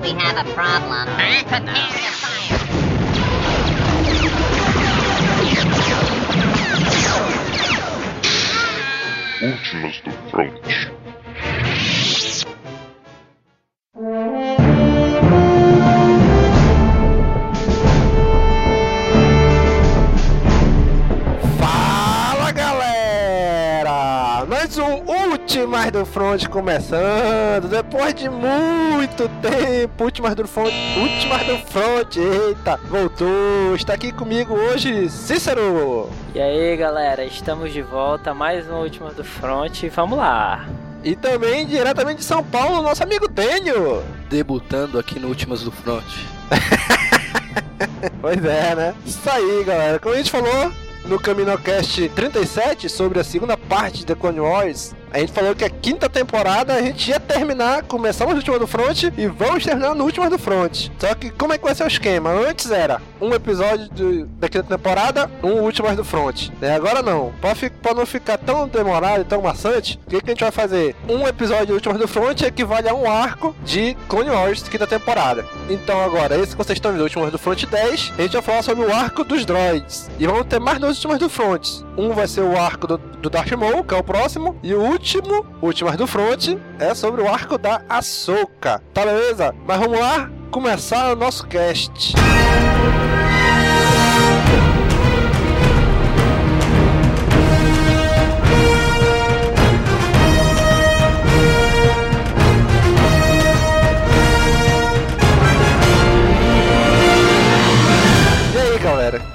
we have a problem. Prepare to fire. Últimas do Ultimas do Front começando, depois de muito tempo, Ultimas do Front, Ultimas do Front, eita, voltou, está aqui comigo hoje Cícero! E aí galera, estamos de volta, mais um Última do Front, vamos lá! E também diretamente de São Paulo, nosso amigo Tênio! Debutando aqui no Últimas do Front. Pois é, né? Isso aí, galera. Como a gente falou no CaminoCast 37 sobre a segunda parte de The Clone Wars, a gente falou que a quinta temporada a gente ia terminar, começamos no último do front e vamos terminar no último do front. Só que como é que vai ser o esquema? Antes era um episódio da quinta temporada, um último do front. Né? Agora não. Pra não ficar tão demorado e tão maçante, o que, que a gente vai fazer? Um episódio do último do front equivale a um arco de Clone Wars quinta temporada. Então agora, esse que vocês estão vendo, Últimos do Front 10, a gente vai falar sobre o arco dos droids. E vamos ter mais dois Últimos do Front. Um vai ser o arco do, do Darth Maul, que é o próximo. E o último, Últimas do Front, é sobre o arco da Ahsoka. Tá beleza? Mas vamos lá começar o nosso cast. E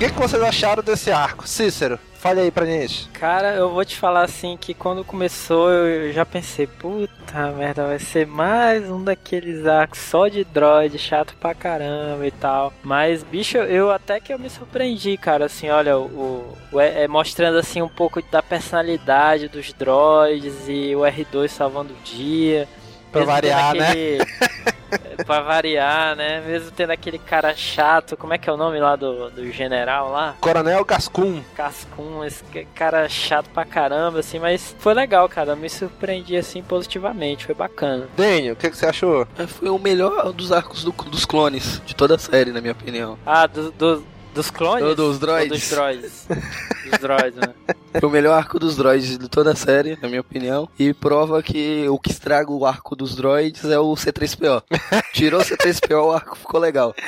que, que vocês acharam desse arco? Cícero, fale aí pra gente. Cara, eu vou te falar assim que quando começou eu já pensei, puta merda, vai ser mais um daqueles arcos só de droid, chato pra caramba e tal. Mas, bicho, eu até que eu me surpreendi, cara, assim, olha, o, o- é, mostrando assim um pouco da personalidade dos droids e o R2 salvando o dia. Pra variar, né? pra variar, né? Mesmo tendo aquele cara chato, como é que é o nome lá do, do general lá? Coronel Gascun. Cascun, esse cara chato pra caramba, assim, mas foi legal, cara. Eu me surpreendi, assim, positivamente, foi bacana. Daniel, o que, que você achou? É, Foi o melhor dos arcos do- dos clones de toda a série, na minha opinião. Ah, do, do- dos clones? Do- dos Ou droids. Dos droids. dos droids, né? Foi o melhor arco dos droids de toda a série, na minha opinião. E prova que o que estraga o arco dos droids é o C3PO. Tirou o C3PO, o arco ficou legal.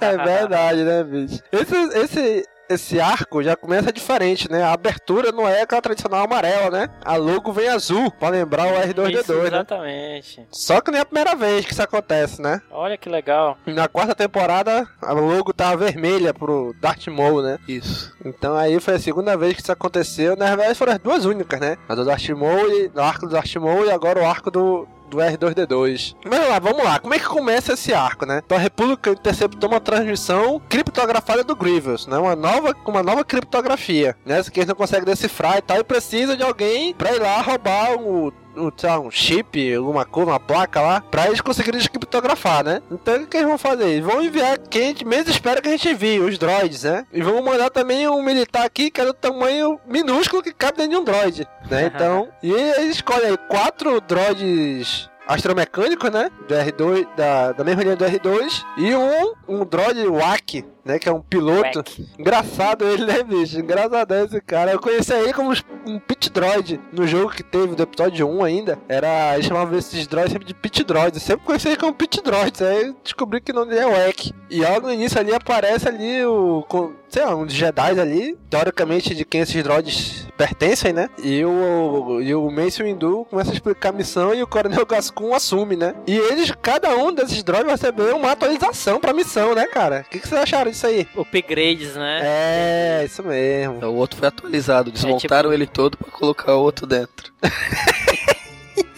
É verdade, né, bicho? Esse, esse, esse arco já começa diferente, né? A abertura não é aquela tradicional amarela, né? A logo vem azul, pra lembrar o Isso, R2D2, né? exatamente. Só que nem é a primeira vez que isso acontece, né? Olha que legal. Na quarta temporada, a logo tava vermelha pro Darth Maul, né? Isso. Então aí foi a segunda vez que isso aconteceu. Na verdade foram as duas únicas, né? A do Darth Maul e o arco do Darth Maul e agora o arco do, do R2D2. Mas lá, vamos lá. Como é que começa esse arco, né? Então a República interceptou uma transmissão criptografada do Grievous, né? Uma nova, uma nova criptografia, né? Que eles não conseguem decifrar e tal. E precisa de alguém pra ir lá roubar o um, sei lá, um chip, alguma coisa, uma placa lá, pra eles conseguirem descriptografar, né? Então o que, que eles vão fazer? Eles vão enviar quem a gente menos espera que a gente envie, os droids, né? E vão mandar também um militar aqui que é do tamanho minúsculo que cabe dentro de um droid, né? Então, e eles escolhem aí quatro droids astromecânicos, né? Do R2, da, da mesma linha do R2, e um, um droid WAC, né? Que é um piloto. Quack. Engraçado ele, né, bicho? Engraçadão esse cara. Eu conheci ele como um pit droid no jogo que teve do episódio 1 ainda. Era. Eles chamavam esses droids sempre de pit droids. Eu sempre conheci ele como pit droids. Aí eu descobri que o nome dele é Wack. E logo no início ali aparece ali o. com- Sei lá, um dos Jedi ali, teoricamente de quem esses droids pertencem, né? E o, e o Mace Windu começa a explicar a missão e o Coronel Gascon assume, né? E eles, cada um desses droids vai receber uma atualização pra missão, né, cara? O que, que vocês acharam disso aí? Upgrades, né? É, isso mesmo. O outro foi atualizado. Desmontaram ele todo pra colocar o outro dentro.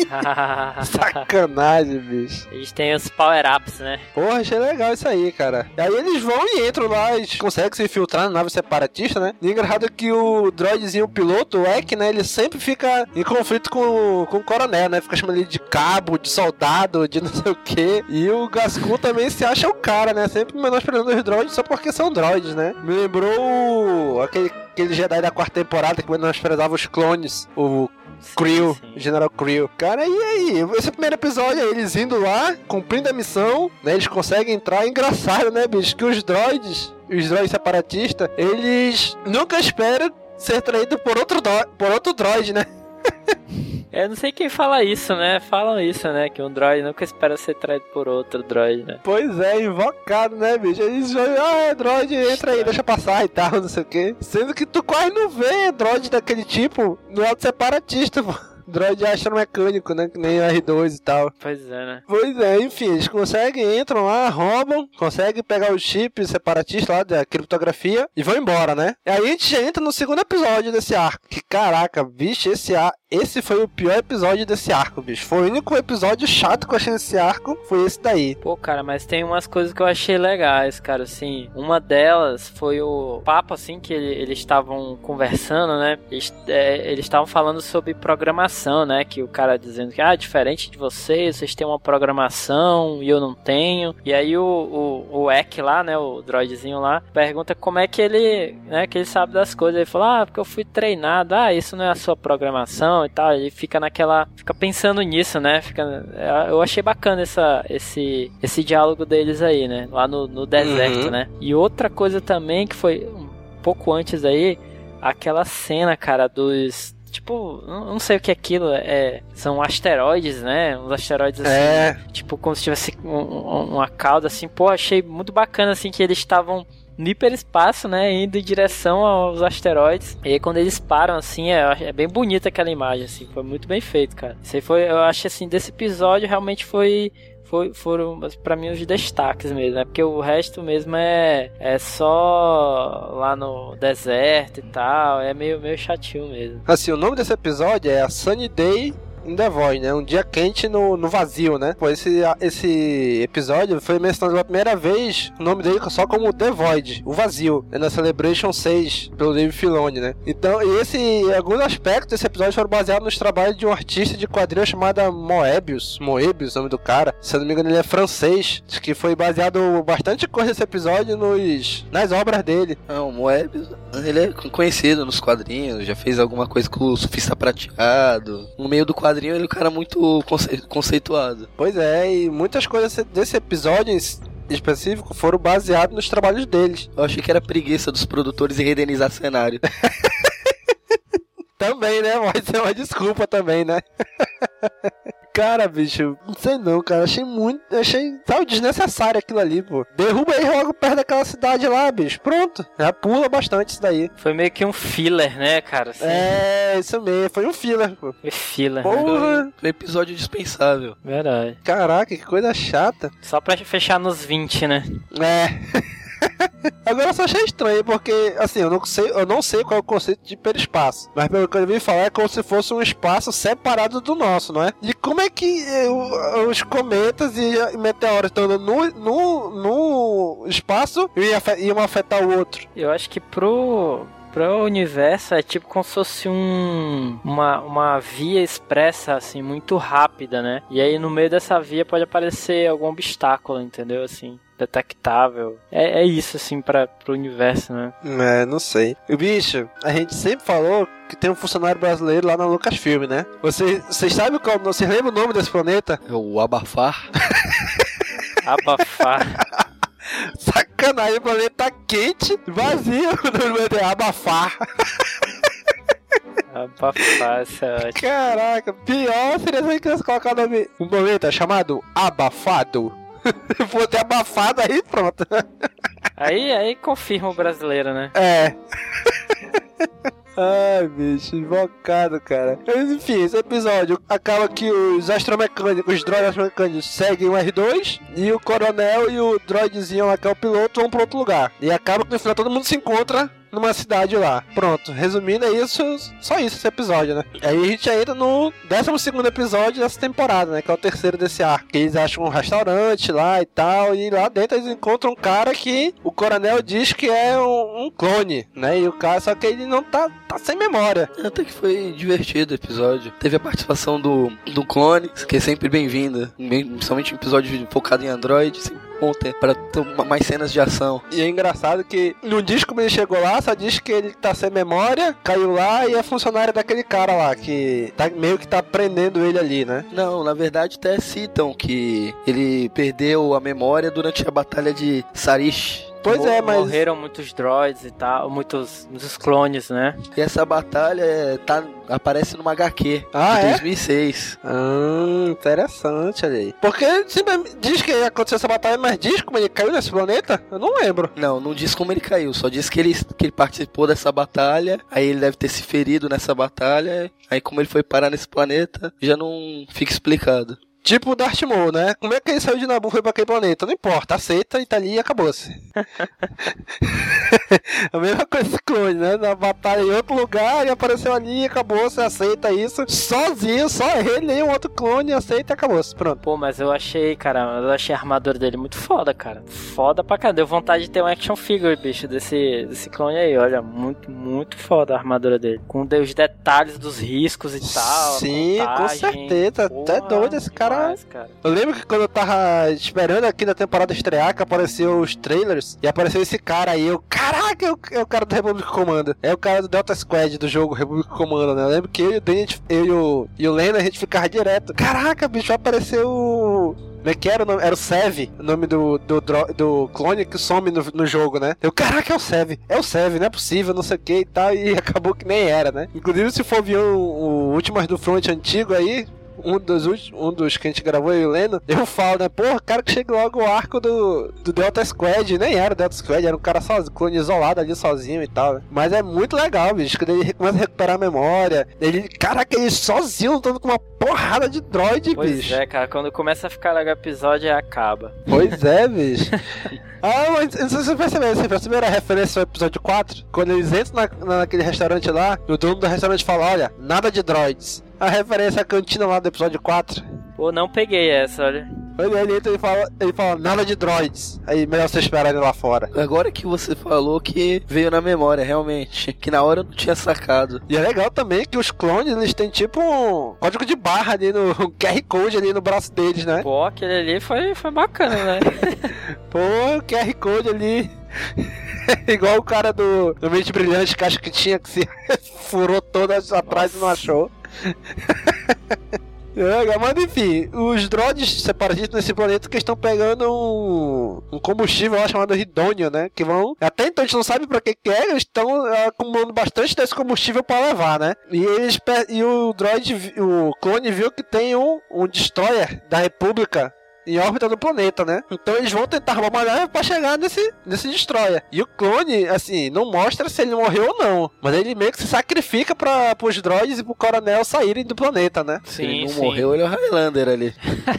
Sacanagem, bicho. Eles têm os power-ups, né? Porra, achei legal isso aí, cara. E aí eles vão e entram lá, eles conseguem se infiltrar na nave separatista, né? E engraçado que o droidzinho, o piloto, o Eck, né? Ele sempre fica em conflito com, com o coronel, né? Fica chamando ele de cabo, de soldado, de não sei o quê. E o Gascon também se acha o cara, né? Sempre menosprezando os droids só porque são droids, né? Me lembrou aquele aquele Jedi da quarta temporada que menosprezava os clones, o Sim, Creel, sim. General Creel. Cara, e aí? Esse primeiro episódio, eles indo lá, cumprindo a missão, né? Eles conseguem entrar. Engraçado, né, bicho? Que os droids, os droids separatistas, eles nunca esperam ser traídos por outro, por outro droid, né? Eu não sei quem fala isso, né? Falam isso, né? Que um droid nunca espera ser traído por outro droid, né? Pois é, invocado, né, bicho? Eles vão, ah, droid, entra aí, deixa passar e tal, não sei o quê. Sendo que tu quase não vê droid daquele tipo no lado separatista, pô. Droid astromecânico, né? Que nem o R2 e tal. Pois é, né? Pois é, enfim, eles conseguem, entram lá, roubam, conseguem pegar o chip separatista lá da criptografia e vão embora, né? E aí a gente já entra no segundo episódio desse arco. Que caraca, bicho, esse ar. Esse foi o pior episódio desse arco, bicho. Foi o único episódio chato que eu achei nesse arco. Foi esse daí. Pô, cara, mas tem umas coisas que eu achei legais, cara, assim. Uma delas foi o papo, assim, que ele- eles estavam conversando, né? Eles é, estavam falando sobre programação, né? Que o cara dizendo que, ah, diferente de vocês, vocês têm uma programação e eu não tenho. E aí o, o, o Ek lá, né? O droidzinho lá, pergunta como é que ele, né? Que ele sabe das coisas. Ele fala, ah, porque eu fui treinado. Ah, isso não é a sua programação e tal. Ele fica naquela, fica pensando nisso, né? Fica, eu achei bacana essa, esse, esse diálogo deles aí, né? Lá no, no deserto, Uhum. né? E outra coisa também que foi um pouco antes aí, aquela cena, cara, dos Tipo, não sei o que é aquilo, é, são asteroides, né? Uns asteroides assim, É, tipo como se tivesse um- uma cauda assim. Pô, achei muito bacana assim que eles estavam no hiperespaço, né, indo em direção aos asteroides. E aí quando eles param assim, é, é bem bonita aquela imagem assim, foi muito bem feito, cara. Isso foi, eu acho assim, desse episódio realmente foi foi, foram para mim os destaques mesmo, né? Porque o resto mesmo é é só lá no deserto e tal, é meio meio chatinho mesmo. assim, o nome desse episódio é a Sunny Day in the Void, né? Um dia quente no, no vazio, né? Pô, esse, esse episódio foi mencionado pela primeira vez o nome dele só como The Void, o vazio, né? na Celebration 6, pelo Dave Filoni, né? Então, esse, alguns aspectos desse episódio foram baseados nos trabalhos de um artista de quadrinhos chamado Moebius, Moebius, nome do cara. Se eu não me engano, ele é francês, que foi baseado bastante coisa desse episódio nos, nas obras dele. Não, o Moebius, ele é conhecido nos quadrinhos, já fez alguma coisa com o Sufista Prateado. No meio do quadrinho ele é um cara muito conce- conceituado. Pois é, e muitas coisas desse episódio específico foram baseadas nos trabalhos deles. Eu achei que era preguiça dos produtores em redenizar cenário. Também, né? Pode ser uma desculpa também, né? Cara, bicho, não sei não, cara. Achei muito. Achei, sabe, desnecessário aquilo ali, pô. Derruba aí logo perto daquela cidade lá, bicho. Pronto. Já pula bastante isso daí. Foi meio que um filler, né, cara? Assim, É, isso mesmo. Foi um filler, pô. Foi filler, né? Porra! Foi um episódio dispensável. Verdade. Caraca, que coisa chata. Só pra fechar nos 20, né? É. Agora eu só achei estranho, porque, assim, eu não sei, eu não sei qual é o conceito de hiperespaço. Mas pelo que eu vi falar, é como se fosse um espaço separado do nosso, não é? E como é que o- os cometas e meteoros estão no, no, no espaço e iam afetar o outro? Eu acho que pro. Pro universo é tipo como se fosse um, uma, uma via expressa, assim, muito rápida, né? E aí no meio dessa via pode aparecer algum obstáculo, entendeu? Assim, detectável. É, é isso, assim, pra, pro universo, né? É, não sei. E bicho, a gente sempre falou que tem um funcionário brasileiro lá na Lucasfilm, né? Vocês vocês sabem qual. Vocês lembram o nome desse planeta? É o Abafar. Abafar. Sacanagem, o planeta quente, vazio, abafar. Abafar, isso é ótimo. Caraca, pior seria se eles colocar o nome. Um planeta chamado Abafado. Vou ter abafado aí, pronto. Aí, aí confirma o brasileiro, né? É. Ai, bicho, invocado, cara. Enfim, esse episódio acaba que os astromecânicos, os droids astromecânicos seguem o R2 e o coronel e o droidzinho lá que é o piloto vão pra outro lugar. E acaba que no final todo mundo se encontra numa cidade lá. Pronto, resumindo é isso, só isso esse episódio, né? Aí a gente entra no 12 episódio dessa temporada, né? Que é o terceiro desse arco. Eles acham um restaurante lá e tal, e lá dentro eles encontram um cara que o coronel diz que é um, um clone, né? E o cara, só que ele não tá, tá sem memória. Até que foi divertido o episódio. Teve a participação do, do clone, que é sempre bem-vinda. Bem- Principalmente em episódio focado em Android. assim, pra uma- mais cenas de ação. E é engraçado que não diz como ele chegou lá, só diz que ele tá sem memória, caiu lá e é funcionário daquele cara lá, que tá meio que tá prendendo ele ali, né? Não, na verdade até citam que ele perdeu a memória durante a batalha de Sarish. Pois é, mas. Morreram muitos droids e tal, muitos, muitos clones, né? E essa batalha é, tá, aparece numa HQ Ah, de é? 2006. Ah, interessante, aí. Porque sempre diz que aconteceu essa batalha, mas diz como ele caiu nesse planeta? Eu não lembro. Não, não diz como ele caiu, só diz que ele, que ele participou dessa batalha, aí ele deve ter se ferido nessa batalha, aí como ele foi parar nesse planeta, já não fica explicado. Tipo o Darth Maul, né? Como é que ele saiu de Nabu e foi pra aquele planeta? Não importa, aceita e tá ali e acabou-se. a mesma coisa esse clone, né? Na batalha em outro lugar e apareceu ali e acabou-se, aceita isso. Sozinho, só ele e um outro clone, aceita e acabou-se. Pronto. Pô, mas eu achei, cara, eu achei a armadura dele muito foda, cara. Foda pra caramba. Deu vontade de ter um action figure, bicho, desse, desse clone aí. Olha, muito, muito foda a armadura dele. Com os detalhes dos riscos e tal. Sim, com certeza. Até Porra, doido esse cara. cara. Eu lembro que quando eu tava esperando aqui na temporada estrear, que apareceu os trailers, e apareceu esse cara aí, eu, caraca, é o, é o cara do Republic Commando. É o cara do Delta Squad do jogo Republic Commando, né? Eu lembro que eu e o gente- eu e o, e o Lena, a gente ficava direto. Caraca, bicho, apareceu. Como é que era o nome? Era o Sev, o nome do, do, do clone que some no, no jogo, né? Eu, caraca, é o Sev. É o Sev, não é possível, não sei o que e tal. E acabou que nem era, né? Inclusive, se for ver o, o Últimas do Front antigo aí, um dos, um dos que a gente gravou, eu e o Leno, eu falo, né? Porra, cara que chega logo o arco do, do Delta Squad. Nem era o Delta Squad, era um cara sozinho, clone isolado ali sozinho e tal. né? Mas é muito legal, bicho. Quando ele começa a recuperar a memória. Ele, caraca, ele sozinho lutando com uma porrada de droid, Pois bicho. é, cara, quando começa a ficar legal o episódio, acaba. Pois é, bicho. Ah, mas não sei se você percebeu, você percebeu a referência ao episódio 4? Quando eles entram na, naquele restaurante lá, o dono do restaurante fala, olha, nada de droids. A referência à cantina lá do episódio 4. Pô, não peguei essa, olha. Ele, ele entra e fala, ele fala, nada de droids. Aí melhor você esperar ele lá fora. Agora que você falou que veio na memória, realmente, que na hora eu não tinha sacado. E é legal também que os clones, eles têm tipo um código de barra ali no um QR Code ali no braço deles, né? Pô, aquele ali foi, foi bacana, né? Pô, o QR Code ali. Igual o cara do, do Mente Brilhante que acha que tinha que se furou todas atrás e não achou. É mas enfim, os droids separatistas nesse planeta que estão pegando um, um combustível lá chamado ridônio, né? Que vão. Até então a gente não sabe pra que, que é, eles estão é, acumulando bastante desse combustível pra levar, né? E eles e o droid, o clone viu que tem um, um destroyer da República em órbita do planeta, né? Então eles vão tentar roubar uma nave pra chegar nesse, nesse destroyer. E o clone, assim, não mostra se ele morreu ou não. Mas ele meio que se sacrifica para os droids e pro coronel saírem do planeta, né? Se ele Sim, não sim. morreu, ele é o Highlander ali.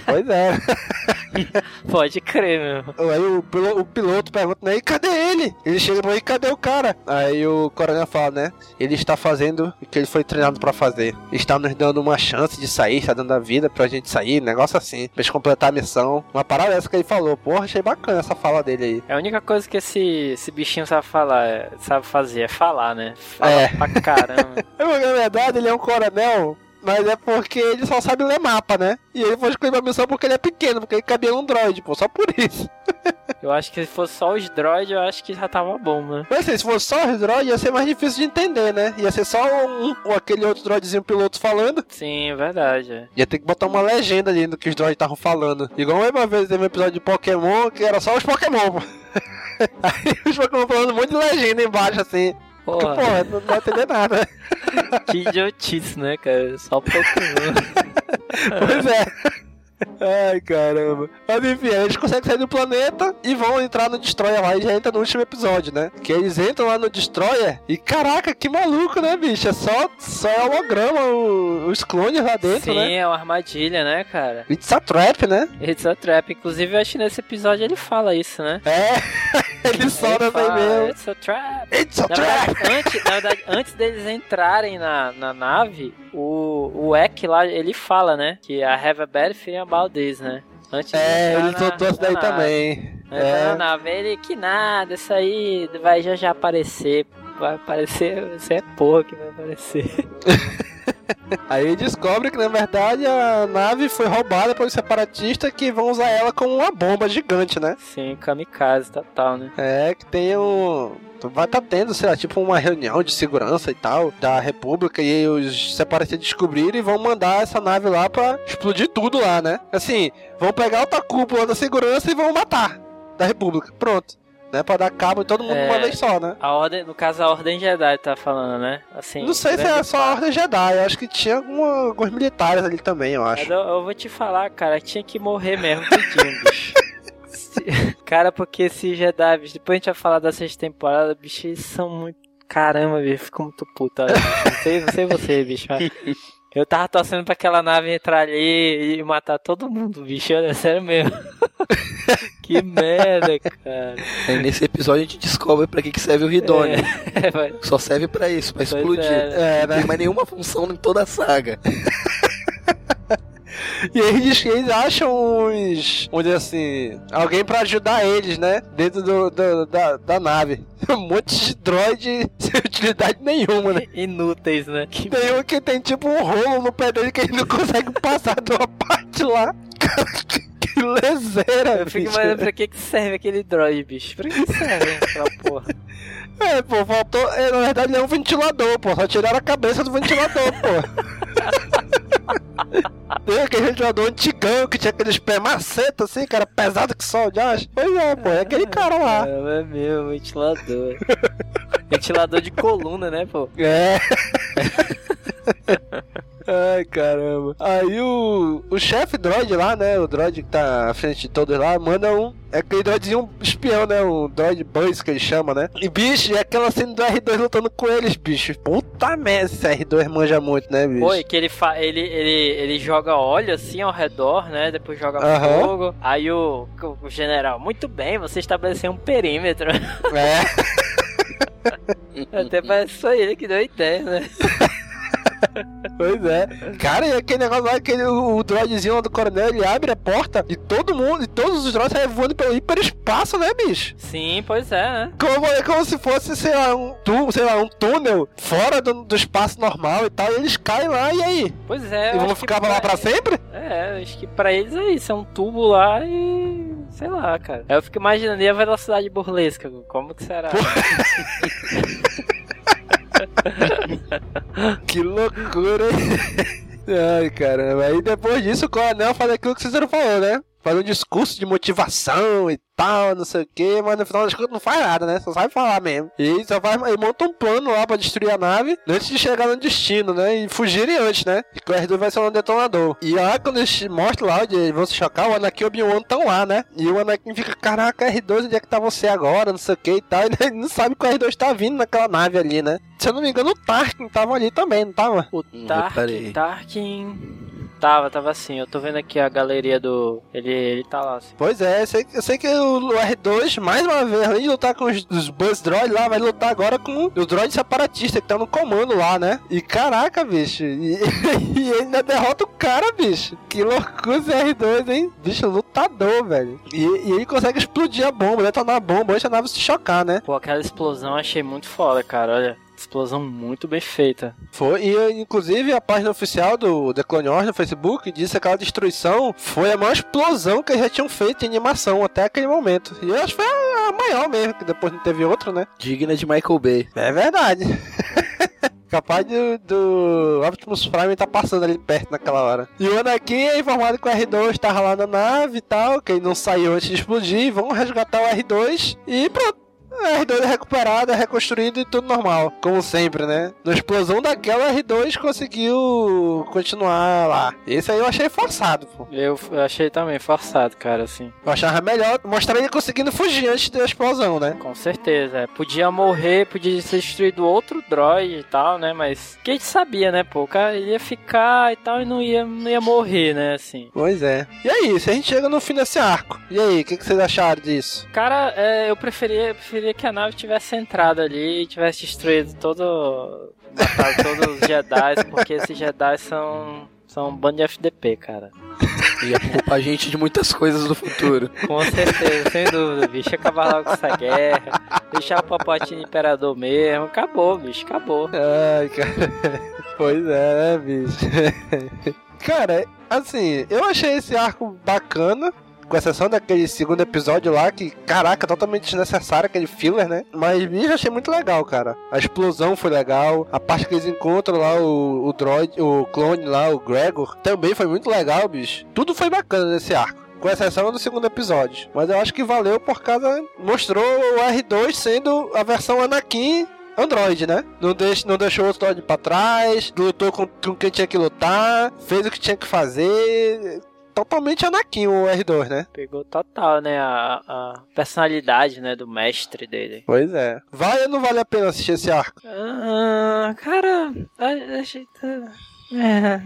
Pois é. Pode crer, meu. Aí o, o piloto pergunta, né? E cadê ele? Ele chega pra cadê o cara? Aí o coronel fala, né? Ele está fazendo o que ele foi treinado pra fazer. Está nos dando uma chance de sair, está dando a vida pra gente sair, negócio assim. Pra gente completar a missão. Uma parada essa que ele falou. Porra, achei bacana essa fala dele aí. É a única coisa que esse, esse bichinho sabe falar, é- sabe fazer, é falar, né? Fala É. pra caramba. É Na verdade, ele é um coronel, mas é porque ele só sabe ler mapa, né? E ele foi escolher pra missão porque ele é pequeno, porque ele cabia num droid, pô, só por isso. Eu acho que se fosse só os droids, eu acho que já tava bom, né? Mas assim, se fosse só os droids, ia ser mais difícil de entender, né? Ia ser só um, um- aquele outro droidzinho piloto falando. Sim, é verdade. é. Ia ter que botar uma legenda ali no que os droids estavam falando. Igual uma vez teve um episódio de Pokémon que era só os Pokémon, pô. Aí os Pokémon falando um monte de legenda embaixo, assim. Que, Porra, porra, não pra entender nada. que idiotice, né, cara? Só Pokémon. Pois é. Ai, caramba. Mas enfim, eles conseguem sair do planeta e vão entrar no Destroyer lá e já entra no último episódio, né? Que eles entram lá no Destroyer e caraca, que maluco, né, bicho? É só, só é holograma o- os clones lá dentro, Sim, né? é uma armadilha, né, cara? It's a trap, né? It's a trap. Inclusive, eu acho que nesse episódio ele fala isso, né? É, ele solta Ele assim fala, mesmo. It's a trap. It's a Na verdade, trap! antes, na verdade, antes deles entrarem na, na nave, o, o Eck lá, ele fala, né? Que I have a bad feeling about this, né? Antes É, ele soltou isso daí na também. Vai na É. nave, ele, que nada, isso aí vai já já aparecer. Vai aparecer, isso é porra que vai aparecer. Aí descobre que na verdade a nave foi roubada pelos separatistas que vão usar ela como uma bomba gigante, né? Sim, kamikaze total, né? É, que tem um. Vai estar tá tendo, sei lá, tipo uma reunião de segurança e tal da República e os separatistas descobriram e vão mandar essa nave lá pra explodir tudo lá, né? Assim, vão pegar outra cúpula da segurança e vão matar da República. Pronto. Né, pra dar cabo em todo mundo É. uma vez só, né? A ordem, no caso, a Ordem Jedi tá falando, né? Assim, Não sei se grande é só a. Ordem Jedi, eu acho que tinha alguma- alguns militares ali também, eu acho. eu, eu vou te falar, cara, tinha que morrer mesmo tudinho, bicho. Se- Cara, porque esses Jedi, bicho, depois a gente vai falar da sexta temporada, bicho, eles são muito. Caramba, bicho, fico muito puto. olha. Não sei, não sei você, bicho, mas. Eu tava torcendo pra aquela nave entrar ali e matar todo mundo, bicho, olha, sério mesmo. que merda, cara. Aí nesse episódio a gente descobre pra que, que serve o Ridônio. É, vai- Só serve pra isso, pra Pois explodir. é. É, Não tem mais nenhuma função em toda a saga. E eles, eles acham uns. Vamos dizer assim. Alguém pra ajudar eles, né? Dentro do, do- da, da nave. Um monte de droid sem utilidade nenhuma, né? Inúteis, né? Tem um que tem tipo um rolo no pé dele que ele não consegue passar de uma parte lá. Que, lezeira, Eu fico imaginando pra que, que serve aquele droid, bicho. Pra que serve aquela porra? É, pô, faltou. é, na verdade, ele é um ventilador, pô. Só tiraram a cabeça do ventilador, pô. Tem aquele ventilador antigão que tinha aqueles pés maceta, assim, cara, pesado que só, já acho. Pois é, pô, é aquele cara lá. Caramba, é meu, ventilador. ventilador de coluna, né, pô? É. Ai, caramba. Aí o, o chefe droid lá, né? O droid que tá à frente de todos lá, manda um. É aquele droidzinho espião, né? Um droid buzz que ele chama, né? E bicho, é aquela cena do R2 lutando com eles, bicho. Puta merda, esse R2 manja muito, né, bicho? Oi, que ele, fa ele, ele, ele joga óleo assim ao redor, né? Depois joga Aham. fogo. Aí o, o general, muito bem, você estabeleceu um perímetro. É, Até parece só ele que deu ideia, né? pois é. Cara, e aquele negócio lá, aquele, o, o droidzinho lá do coronel, ele abre a porta e todo mundo, e todos os droids saem voando pelo hiperespaço, né, bicho? Sim, pois é, né? Como, é como se fosse, sei lá, um, tu, sei lá, um túnel fora do, do espaço normal e tal, e eles caem lá, e aí? Pois é. e vão ficar lá pra sempre? É, acho que pra eles é isso, é um tubo lá e. sei lá, cara. Aí eu fico imaginando a velocidade burlesca, como que será? Que loucura, hein? Ai, caramba. Aí depois disso, o coronel faz aquilo que o Cícero falou, né? Faz um discurso de motivação e tal, não sei o que, mas no final das contas não faz nada, né? Só sabe falar mesmo. E só faz, e monta um plano lá pra destruir a nave antes de chegar no destino, né? E fugirem antes, né? E que o R2 vai ser um detonador. E lá quando eles mostram lá onde eles vão se chocar, o Anakin e o Obi-Wan estão lá, né? E o Anakin fica, caraca, R2, onde é que tá você agora? Não sei o que e tal. E ele não sabe que o R2 tá vindo naquela nave ali, né? Se eu não me engano, o Tarkin tava ali também, não tava? O Hum, Tarkin. Tarkin. Tava, tava assim. Eu tô vendo aqui a galeria do. Ele, ele tá lá assim. Pois é, eu sei, eu sei que o R2, mais uma vez, além de lutar com os, os Buzz lá, vai lutar agora com os droids separatistas que estão no comando lá, né? E caraca, bicho, e, e ele ainda derrota o cara, bicho. Que loucura esse R2, hein? Bicho, lutador, velho. E, e ele consegue explodir a bomba, detonar a bomba antes da nave se chocar, né? Pô, aquela explosão eu achei muito foda, cara. Olha. Explosão muito bem feita. Foi, e inclusive a página oficial do The Clone Wars no Facebook disse que aquela destruição foi a maior explosão que eles já tinham feito em animação até aquele momento. E eu acho que foi a, maior mesmo, que depois não teve outra, né? Digna de Michael Bay. É verdade. Capaz do, do Optimus Prime tá passando ali perto naquela hora. E o Anakin é informado que o R2 tava lá na nave e tal, que ele não saiu antes de explodir. Vão resgatar o R2 e pronto. O R2 é recuperado, é reconstruído e tudo normal. Como sempre, né? Na explosão daquela, o R2 conseguiu continuar lá. Esse aí eu achei forçado, pô. Eu, achei também forçado, cara, assim. Eu achava melhor mostrar ele conseguindo fugir antes da explosão, né? Com certeza. é. Podia morrer, podia ser destruído outro droid e tal, né? Mas que a gente sabia, né, pô? O cara ia ficar e tal e não ia, não ia morrer, né, assim. Pois é. E aí, se a gente chega no fim desse arco, e aí, o que, que vocês acharam disso? Cara, é, eu preferia, eu preferia que a nave tivesse entrado ali e tivesse destruído todo. matado todos os Jedi, porque esses Jedi são. são um bando de FDP, cara. Ia poupar a gente de muitas coisas no futuro. Com certeza, sem dúvida, bicho. Acabar logo com essa guerra. Deixar o Palpatine imperador mesmo. Acabou, bicho, acabou. Ai, cara. Pois é, né, bicho? Cara, assim, eu achei esse arco bacana. Com exceção daquele segundo episódio lá, que, caraca, totalmente desnecessário, aquele filler, né? Mas, eu achei muito legal, cara. A explosão foi legal. A parte que eles encontram lá o, o droid, o clone lá, o Gregor, também foi muito legal, bicho. Tudo foi bacana nesse arco. Com exceção do segundo episódio. Mas eu acho que valeu por causa. Mostrou o R2 sendo a versão Anakin Android, né? Não, deixa, não deixou o Android pra trás, lutou com, com quem tinha que lutar, fez o que tinha que fazer. Totalmente Anakin o R2, né? Pegou total, né? A, a personalidade, né? Do mestre dele. Pois é. Vale ou não vale a pena assistir esse arco? Ah, cara, achei. É,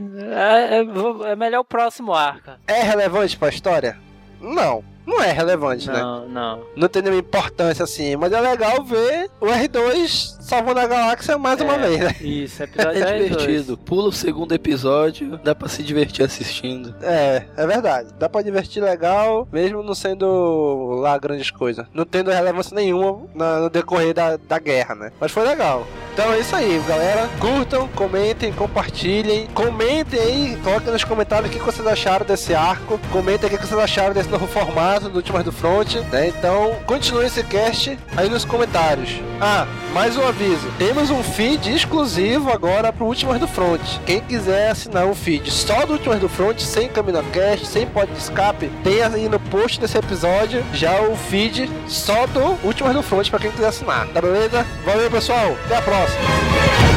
é, é, vou- é melhor o próximo arco. É relevante pra história? Não. Não é relevante, né? Não, não. Não tem nenhuma importância assim, mas é legal ver o R2 salvando a galáxia mais uma É, vez, né? Isso, episódio É divertido. Pula o segundo episódio, dá pra se divertir assistindo. É, é verdade. Dá pra divertir legal, mesmo não sendo lá grandes coisas. Não tendo relevância nenhuma no decorrer da, da guerra, né? Mas foi legal. Então é isso aí, galera. Curtam, comentem, compartilhem. Comentem aí, coloquem nos comentários o que vocês acharam desse arco. Comentem o que vocês acharam desse novo formato do Últimas do Front, né? Então, continue esse cast aí nos comentários. Ah, mais um aviso. Temos um feed exclusivo agora pro Últimas do Front. Quem quiser assinar um feed só do Últimas do Front, sem CaminoCast, sem pod de escape, tem aí no post desse episódio já o feed só do Últimas do Front pra quem quiser assinar. Tá beleza? Valeu, pessoal. Até a próxima.